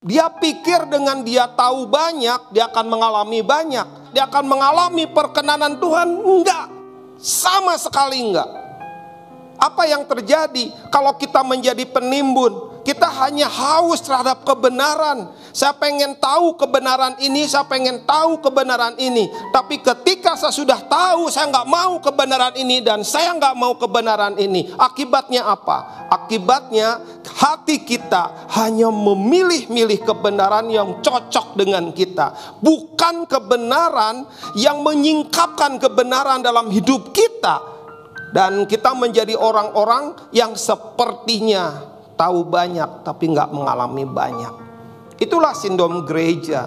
Dia pikir dengan dia tahu banyak, dia akan mengalami banyak. Dia akan mengalami perkenanan Tuhan? Enggak. Sama sekali enggak. Apa yang terjadi kalau kita menjadi penimbun? Kita hanya haus terhadap kebenaran. Saya pengen tahu kebenaran ini, saya pengen tahu kebenaran ini. Tapi ketika saya sudah tahu, saya nggak mau kebenaran ini dan saya nggak mau kebenaran ini. Akibatnya apa? Akibatnya hati kita hanya memilih-milih kebenaran yang cocok dengan kita, bukan kebenaran yang menyingkapkan kebenaran dalam hidup kita dan kita menjadi orang-orang yang sepertinya tahu banyak tapi nggak mengalami banyak. Itulah sindrom gereja.